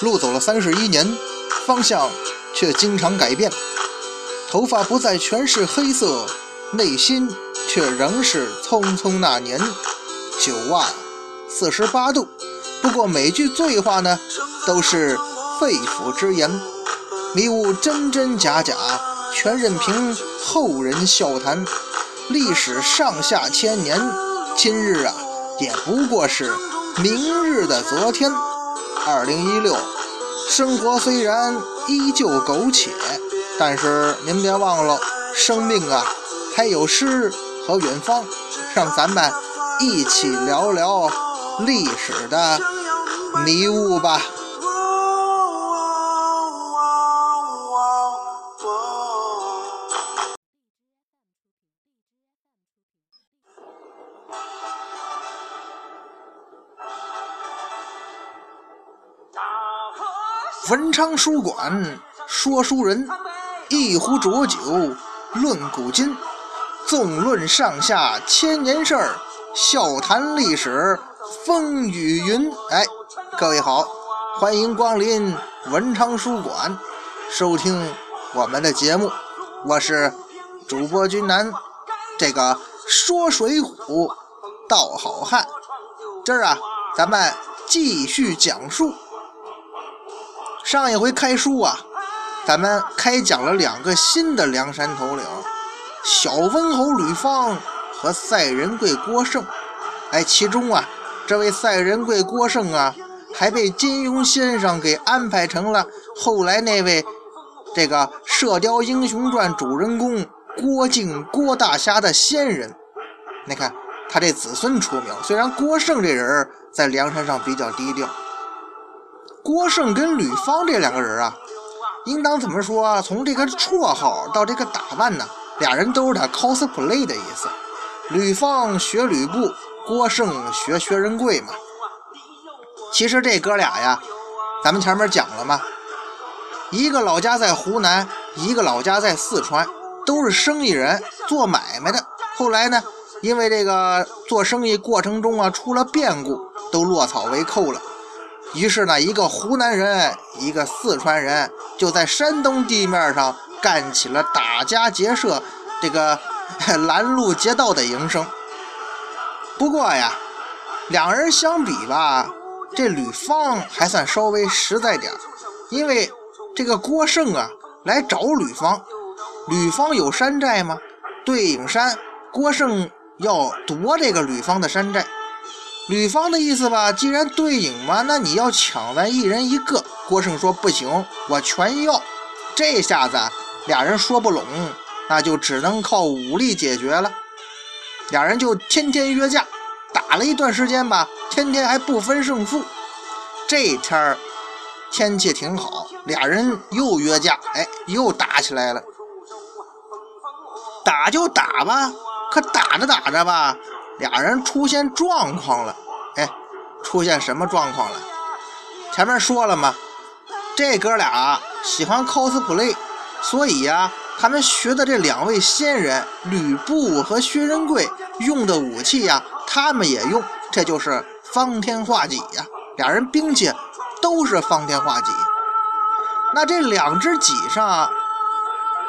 路走了三十一年，方向却经常改变。头发不再全是黑色，内心却仍是匆匆那年。酒啊，四十八度。不过每句醉话呢，都是肺腑之言，迷雾真真假假，全任凭后人笑谈。历史上下千年，今日啊，也不过是明日的昨天。二零一六，生活虽然依旧苟且，但是您别忘了，生命啊，还有诗和远方。让咱们一起聊聊历史的迷雾吧。昌书馆说书人，一壶浊酒论古今，纵论上下千年事儿，笑谈历史风雨云。哎，各位好，欢迎光临文昌书馆，收听我们的节目。我是主播君南，这个说水浒道好汉。今儿啊，咱们继续讲述。上一回开书啊，咱们开讲了两个新的梁山头领，小温侯吕方和赛仁贵郭胜。哎，其中啊，这位赛仁贵郭胜啊，还被金庸先生给安排成了后来那位这个《射雕英雄传》主人公郭靖郭大侠的先人。你看他这子孙出名，虽然郭胜这人在梁山上比较低调。郭胜跟吕方这两个人啊，应当怎么说？从这个绰号到这个打扮呢，俩人都是他 cosplay 的意思。吕方学吕布，郭胜学薛仁贵嘛。其实这哥俩呀，咱们前面讲了嘛，一个老家在湖南，一个老家在四川，都是生意人，做买卖的。后来呢，因为这个做生意过程中啊出了变故，都落草为寇了。于是呢，一个湖南人，一个四川人，就在山东地面上干起了打家劫舍、这个 拦路劫道的营生。不过呀，两人相比吧，这吕方还算稍微实在点因为这个郭胜啊来找吕方，吕方有山寨吗？对影山，郭胜要夺这个吕方的山寨。吕方的意思吧，既然对影嘛，那你要抢咱一人一个。郭胜说不行，我全要。这下子俩人说不拢，那就只能靠武力解决了。俩人就天天约架，打了一段时间吧，天天还不分胜负。这天儿天气挺好，俩人又约架，哎，又打起来了。打就打吧，可打着打着吧。俩人出现状况了，哎，出现什么状况了？前面说了嘛，这哥俩喜欢 cosplay，所以呀，他们学的这两位仙人吕布和薛仁贵用的武器呀，他们也用，这就是方天画戟呀。俩人兵器都是方天画戟。那这两只戟上，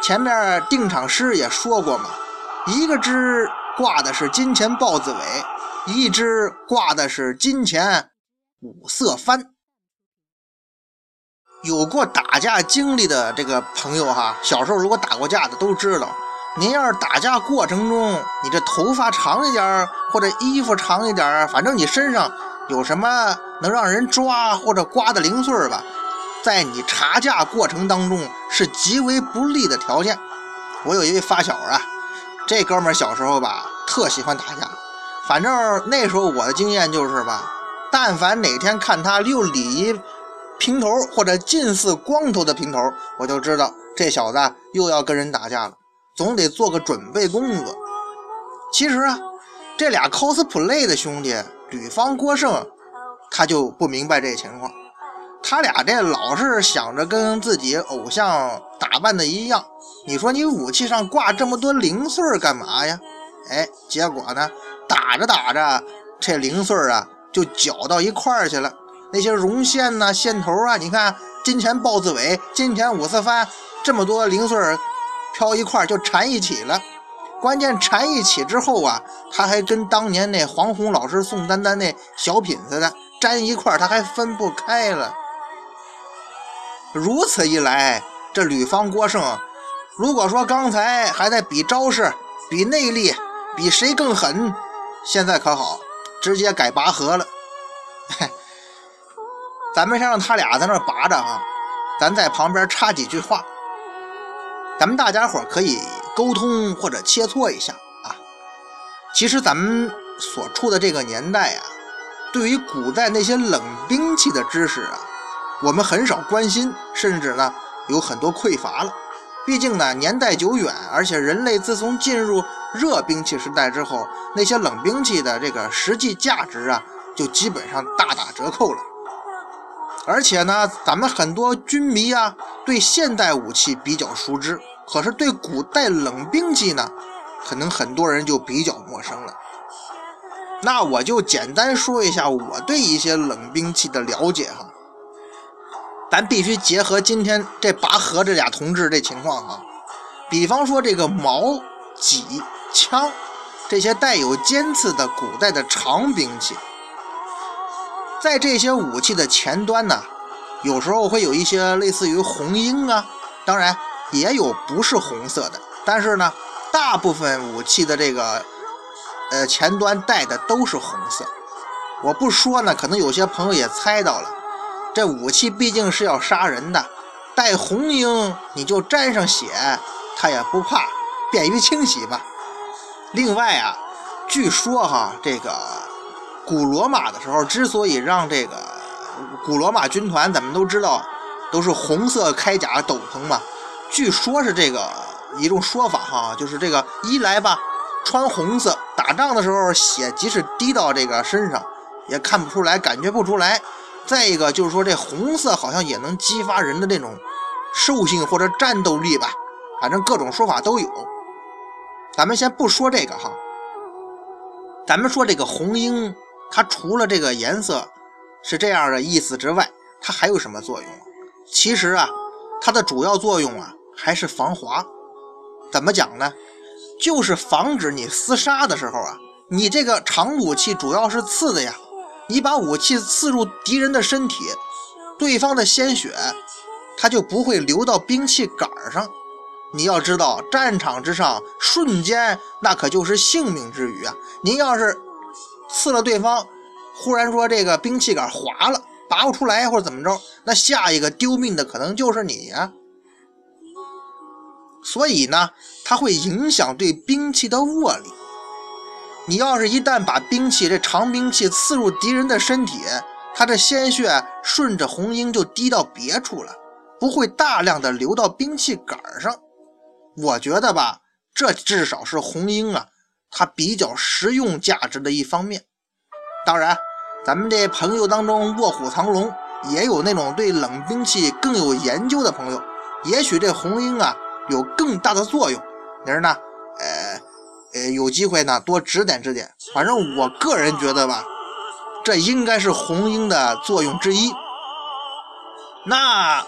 前面定场诗也说过嘛，一个只。挂的是金钱豹子尾，一只挂的是金钱五色幡。有过打架经历的这个朋友哈，小时候如果打过架的都知道，您要是打架过程中，你这头发长一点或者衣服长一点反正你身上有什么能让人抓或者刮的零碎吧，在你查架过程当中是极为不利的条件。我有一位发小啊。这哥们儿小时候吧，特喜欢打架。反正那时候我的经验就是吧，但凡哪天看他又理一平头或者近似光头的平头，我就知道这小子又要跟人打架了，总得做个准备工作。其实啊，这俩 cosplay 的兄弟吕方、郭胜，他就不明白这情况。他俩这老是想着跟自己偶像打扮的一样，你说你武器上挂这么多零碎干嘛呀？哎，结果呢，打着打着，这零碎啊就搅到一块儿去了，那些绒线呐、线头啊，你看金钱豹子尾、金钱五色幡，这么多零碎飘一块儿就缠一起了。关键缠一起之后啊，他还跟当年那黄宏老师、宋丹丹那小品似的，粘一块它还分不开了。如此一来，这吕方郭胜，如果说刚才还在比招式、比内力、比谁更狠，现在可好，直接改拔河了。咱们先让他俩在那拔着啊，咱在旁边插几句话，咱们大家伙可以沟通或者切磋一下啊。其实咱们所处的这个年代啊，对于古代那些冷兵器的知识啊。我们很少关心，甚至呢有很多匮乏了。毕竟呢年代久远，而且人类自从进入热兵器时代之后，那些冷兵器的这个实际价值啊，就基本上大打折扣了。而且呢，咱们很多军迷啊，对现代武器比较熟知，可是对古代冷兵器呢，可能很多人就比较陌生了。那我就简单说一下我对一些冷兵器的了解哈。咱必须结合今天这拔河这俩同志这情况啊，比方说这个矛、戟、枪这些带有尖刺的古代的长兵器，在这些武器的前端呢，有时候会有一些类似于红缨啊，当然也有不是红色的，但是呢，大部分武器的这个呃前端带的都是红色。我不说呢，可能有些朋友也猜到了。这武器毕竟是要杀人的，带红缨你就沾上血，他也不怕，便于清洗吧。另外啊，据说哈，这个古罗马的时候，之所以让这个古罗马军团，咱们都知道都是红色铠甲斗篷嘛，据说是这个一种说法哈，就是这个一来吧，穿红色打仗的时候，血即使滴到这个身上，也看不出来，感觉不出来。再一个就是说，这红色好像也能激发人的那种兽性或者战斗力吧，反正各种说法都有。咱们先不说这个哈，咱们说这个红缨，它除了这个颜色是这样的意思之外，它还有什么作用？其实啊，它的主要作用啊还是防滑。怎么讲呢？就是防止你厮杀的时候啊，你这个长武器主要是刺的呀。你把武器刺入敌人的身体，对方的鲜血，它就不会流到兵器杆上。你要知道，战场之上，瞬间那可就是性命之余啊！您要是刺了对方，忽然说这个兵器杆滑了，拔不出来或者怎么着，那下一个丢命的可能就是你呀。所以呢，它会影响对兵器的握力。你要是一旦把兵器这长兵器刺入敌人的身体，他的鲜血顺着红缨就滴到别处了，不会大量的流到兵器杆上。我觉得吧，这至少是红缨啊，它比较实用价值的一方面。当然，咱们这朋友当中卧虎藏龙，也有那种对冷兵器更有研究的朋友，也许这红缨啊有更大的作用。你说呢？呃。呃，有机会呢，多指点指点。反正我个人觉得吧，这应该是红缨的作用之一。那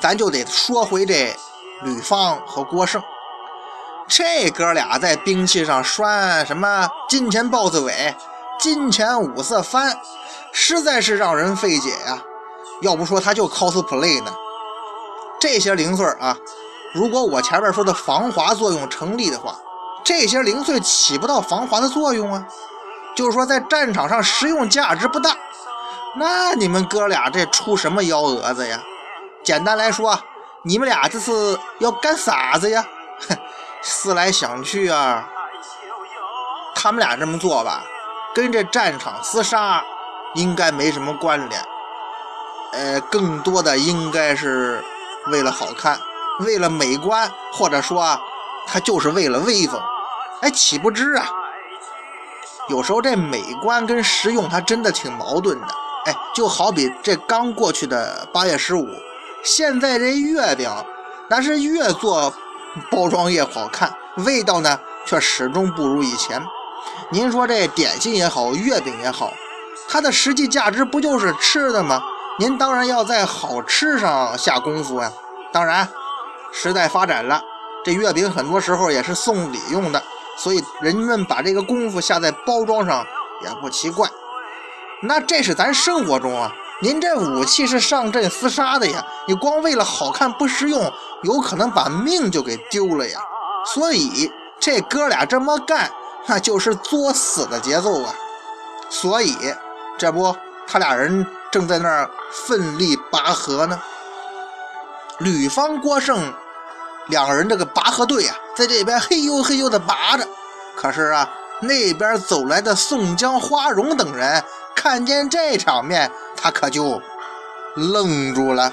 咱就得说回这吕方和郭胜，这哥俩在兵器上拴什么金钱豹子尾、金钱五色幡，实在是让人费解呀。要不说他就 cosplay 呢，这些零碎啊，如果我前面说的防滑作用成立的话。这些零碎起不到防滑的作用啊，就是说在战场上实用价值不大。那你们哥俩这出什么幺蛾子呀？简单来说，你们俩这是要干啥子呀？哼 思来想去啊，他们俩这么做吧，跟这战场厮杀应该没什么关联。呃，更多的应该是为了好看，为了美观，或者说他就是为了威风。哎，岂不知啊？有时候这美观跟实用，它真的挺矛盾的。哎，就好比这刚过去的八月十五，现在这月饼那是越做包装越好看，味道呢却始终不如以前。您说这点心也好，月饼也好，它的实际价值不就是吃的吗？您当然要在好吃上下功夫呀。当然，时代发展了，这月饼很多时候也是送礼用的，所以人们把这个功夫下在包装上也不奇怪。那这是咱生活中啊，您这武器是上阵厮杀的呀，你光为了好看不实用，有可能把命就给丢了呀。所以这哥俩这么干，那就是作死的节奏啊。所以这不，他俩人正在那儿奋力拔河呢。吕方、郭胜两个人这个拔河队啊，在这边嘿呦嘿呦的拔着，可是啊，那边走来的宋江、花荣等人。看见这场面，他可就愣住了。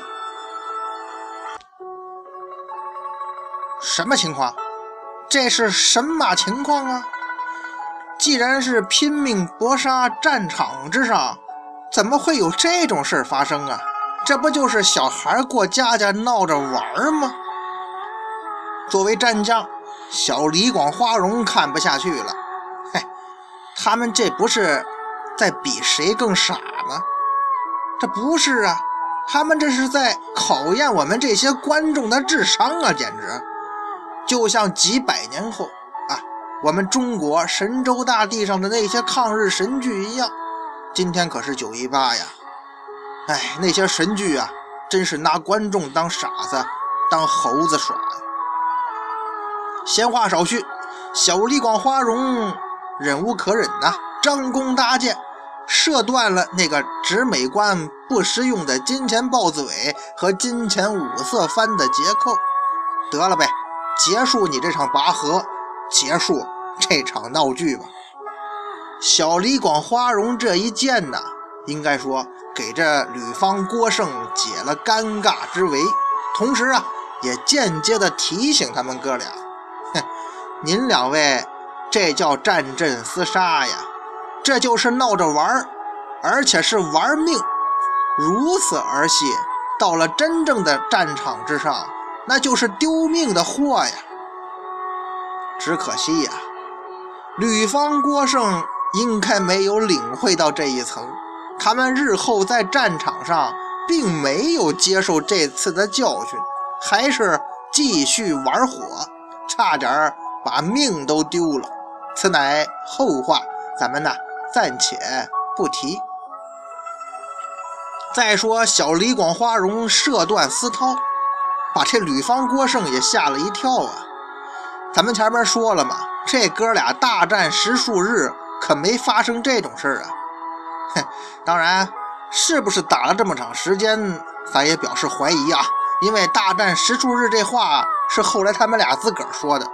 什么情况？这是神马情况啊！既然是拼命搏杀，战场之上怎么会有这种事发生啊？这不就是小孩过家家闹着玩吗？作为战将，小李广、花荣看不下去了。嘿，他们这不是……在比谁更傻吗？这不是啊，他们这是在考验我们这些观众的智商啊！简直就像几百年后啊，我们中国神州大地上的那些抗日神剧一样。今天可是九一八呀！哎，那些神剧啊，真是拿观众当傻子、当猴子耍。闲话少叙，小李广、花荣忍无可忍呐，张弓搭箭。射断了那个只美观不实用的金钱豹子尾和金钱五色幡的结扣，得了呗，结束你这场拔河，结束这场闹剧吧。小李广、花荣这一箭呢，应该说给这吕方、郭盛解了尴尬之围，同时啊，也间接的提醒他们哥俩：您两位这叫战阵厮杀呀。这就是闹着玩而且是玩命，如此儿戏，到了真正的战场之上，那就是丢命的货呀。只可惜呀，吕方、郭胜应该没有领会到这一层，他们日后在战场上并没有接受这次的教训，还是继续玩火，差点儿把命都丢了。此乃后话，咱们呢？暂且不提。再说小李广、花荣射断丝绦，把这吕方、郭盛也吓了一跳啊！咱们前面说了嘛，这哥俩大战十数日，可没发生这种事儿啊。哼，当然是不是打了这么长时间，咱也表示怀疑啊。因为大战十数日这话是后来他们俩自个儿说的，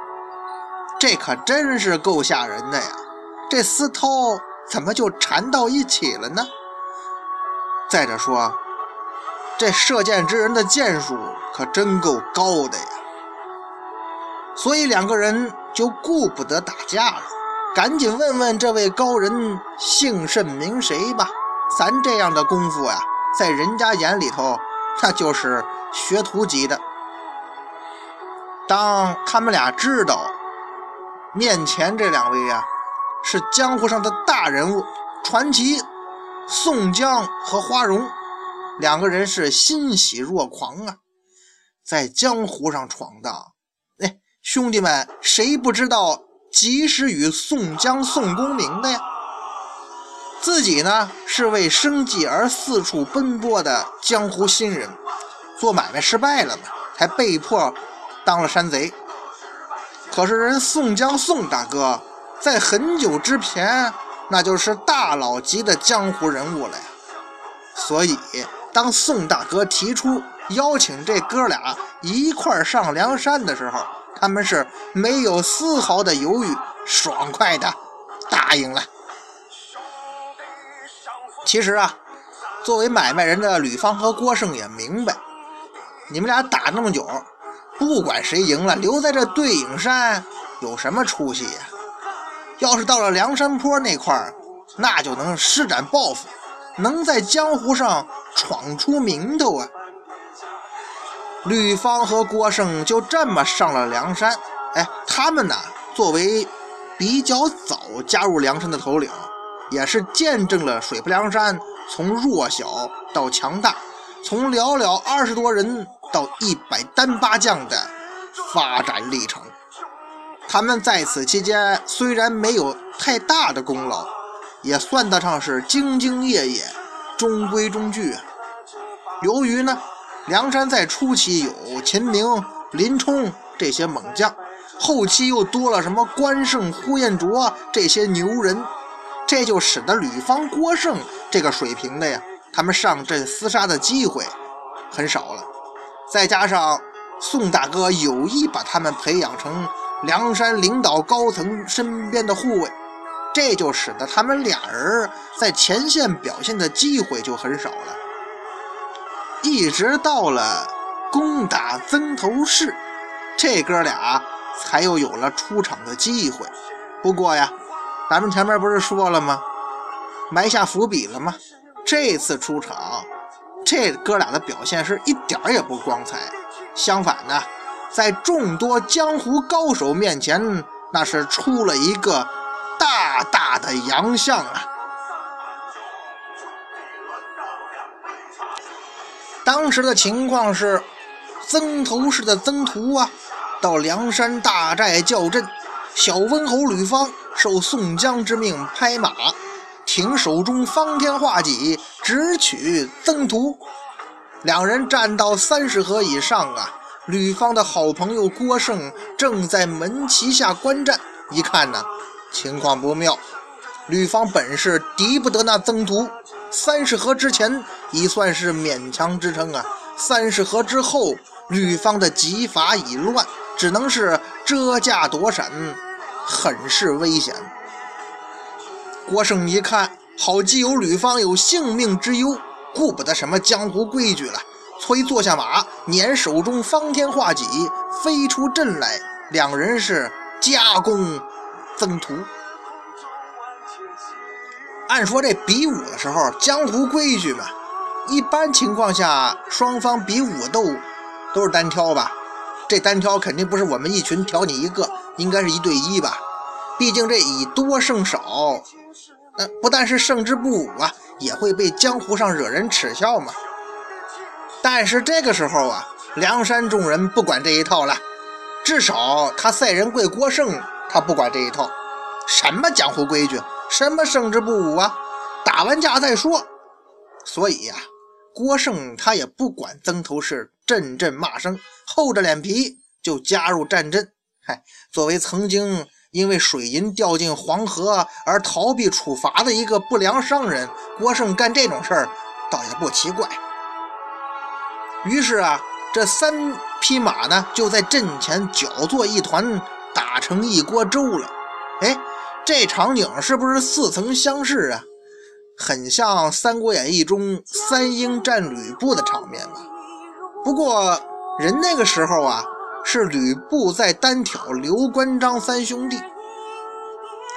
这可真是够吓人的呀！这丝绦。怎么就缠到一起了呢？再者说，这射箭之人的箭术可真够高的呀！所以两个人就顾不得打架了，赶紧问问这位高人姓甚名谁吧。咱这样的功夫呀，在人家眼里头那就是学徒级的。当他们俩知道面前这两位呀。是江湖上的大人物，传奇宋江和花荣两个人是欣喜若狂啊，在江湖上闯荡。哎，兄弟们，谁不知道及时雨宋江、宋公明的呀？自己呢是为生计而四处奔波的江湖新人，做买卖失败了嘛，才被迫当了山贼。可是人宋江宋大哥。在很久之前，那就是大佬级的江湖人物了呀。所以，当宋大哥提出邀请这哥俩一块上梁山的时候，他们是没有丝毫的犹豫，爽快的答应了。其实啊，作为买卖人的吕方和郭盛也明白，你们俩打那么久，不管谁赢了，留在这对影山有什么出息呀？要是到了梁山坡那块儿，那就能施展抱负，能在江湖上闯出名头啊！吕方和郭盛就这么上了梁山。哎，他们呢，作为比较早加入梁山的头领，也是见证了水泊梁山从弱小到强大，从寥寥二十多人到一百单八将的发展历程。他们在此期间虽然没有太大的功劳，也算得上是兢兢业业、中规中矩啊。由于呢，梁山在初期有秦明、林冲这些猛将，后期又多了什么关胜、呼延灼这些牛人，这就使得吕方、郭盛这个水平的呀，他们上阵厮杀的机会很少了。再加上宋大哥有意把他们培养成。梁山领导高层身边的护卫，这就使得他们俩人在前线表现的机会就很少了。一直到了攻打曾头市，这哥俩才又有了出场的机会。不过呀，咱们前面不是说了吗？埋下伏笔了吗？这次出场，这哥俩的表现是一点也不光彩，相反呢。在众多江湖高手面前，那是出了一个大大的洋相啊！当时的情况是，曾头市的曾屠啊，到梁山大寨叫阵，小温侯吕方受宋江之命拍马，挺手中方天画戟，直取曾屠。两人战到三十合以上啊！吕方的好朋友郭盛正在门旗下观战，一看呢，情况不妙。吕方本是敌不得那曾屠，三十合之前已算是勉强支撑啊，三十合之后，吕方的戟法已乱，只能是遮架躲闪，很是危险。郭盛一看，好基友吕方有性命之忧，顾不得什么江湖规矩了。催坐下马，捻手中方天画戟，飞出阵来。两人是夹攻曾屠。按说这比武的时候，江湖规矩嘛，一般情况下双方比武斗都是单挑吧？这单挑肯定不是我们一群挑你一个，应该是一对一吧？毕竟这以多胜少，那不但是胜之不武啊，也会被江湖上惹人耻笑嘛。但是这个时候啊，梁山众人不管这一套了，至少他赛仁贵郭盛他不管这一套，什么江湖规矩，什么胜之不武啊，打完架再说。所以呀，郭盛他也不管曾头市阵阵骂声，厚着脸皮就加入战阵。嗨，作为曾经因为水银掉进黄河而逃避处罚的一个不良商人，郭胜干这种事儿倒也不奇怪。于是啊，这三匹马呢，就在阵前搅作一团，打成一锅粥了。哎，这场景是不是似曾相识啊？很像《三国演义》中三英战吕布的场面吧？不过人那个时候啊，是吕布在单挑刘关张三兄弟，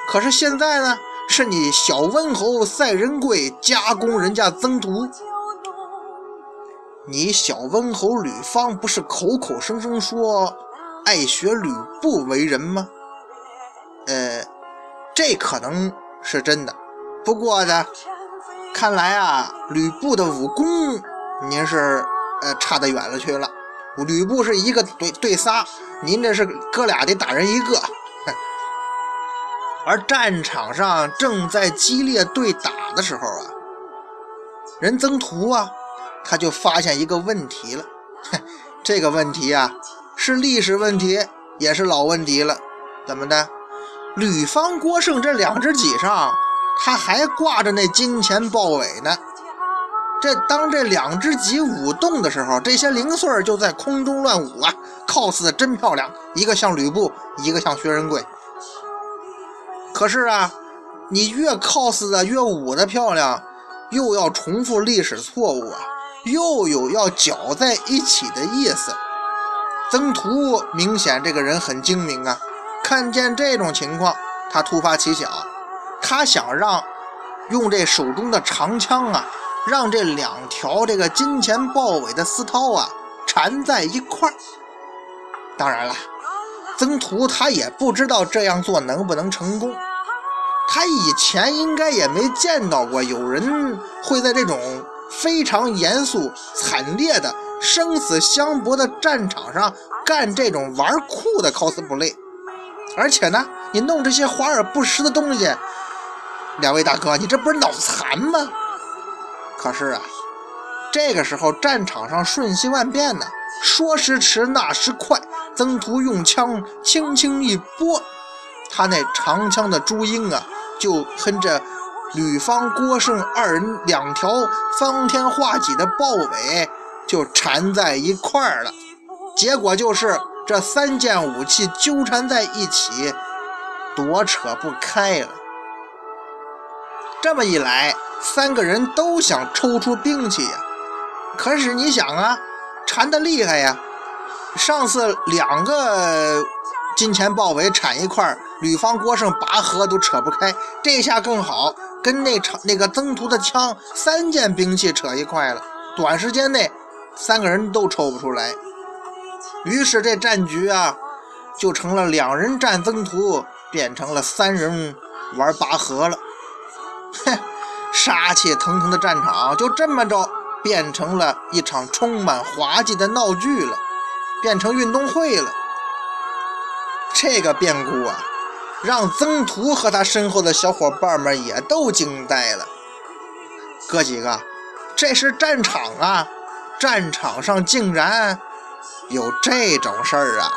可是现在呢，是你小温侯赛仁贵加攻人家曾屠。你小温侯吕方不是口口声声说爱学吕布为人吗？呃，这可能是真的。不过呢，看来啊，吕布的武功您是呃差得远了去了。吕布是一个对对仨，您这是哥俩得打人一个。而战场上正在激烈对打的时候啊，人曾图啊。他就发现一个问题了，这个问题啊是历史问题，也是老问题了。怎么的？吕方、郭盛这两只戟上，他还挂着那金钱豹尾呢。这当这两只戟舞动的时候，这些零碎就在空中乱舞啊，cos 的真漂亮，一个像吕布，一个像薛仁贵。可是啊，你越 cos 的越舞的漂亮，又要重复历史错误啊。又有要搅在一起的意思。曾屠明显这个人很精明啊，看见这种情况，他突发奇想，他想让用这手中的长枪啊，让这两条这个金钱豹尾的丝绦啊缠在一块儿。当然了，曾屠他也不知道这样做能不能成功，他以前应该也没见到过有人会在这种非常严肃、惨烈的生死相搏的战场上干这种玩酷的 cosplay。而且呢，你弄这些华而不实的东西，两位大哥，你这不是脑残吗？可是啊，这个时候战场上瞬息万变呢，说时迟，那时快，曾屠用枪轻轻一拨，他那长枪的朱缨啊，就喷着吕方、郭盛二人两条方天画戟的豹尾就缠在一块儿了，结果就是。这三件武器纠缠在一起，躲扯不开了。这么一来，三个人都想抽出兵器呀。可是你想啊，缠得厉害呀！上次两个金钱豹尾缠一块吕方、郭胜拔河都扯不开，这下更好，跟那长那个曾屠的枪三件兵器扯一块了，短时间内三个人都抽不出来。于是这战局啊，就成了两人战曾屠，变成了三人玩拔河了。杀气腾腾的战场就这么着变成了一场充满滑稽的闹剧了，变成运动会了。这个变故啊，让曾屠和他身后的小伙伴们也都惊呆了。哥几个，这是战场啊，战场上竟然……有这种事儿啊！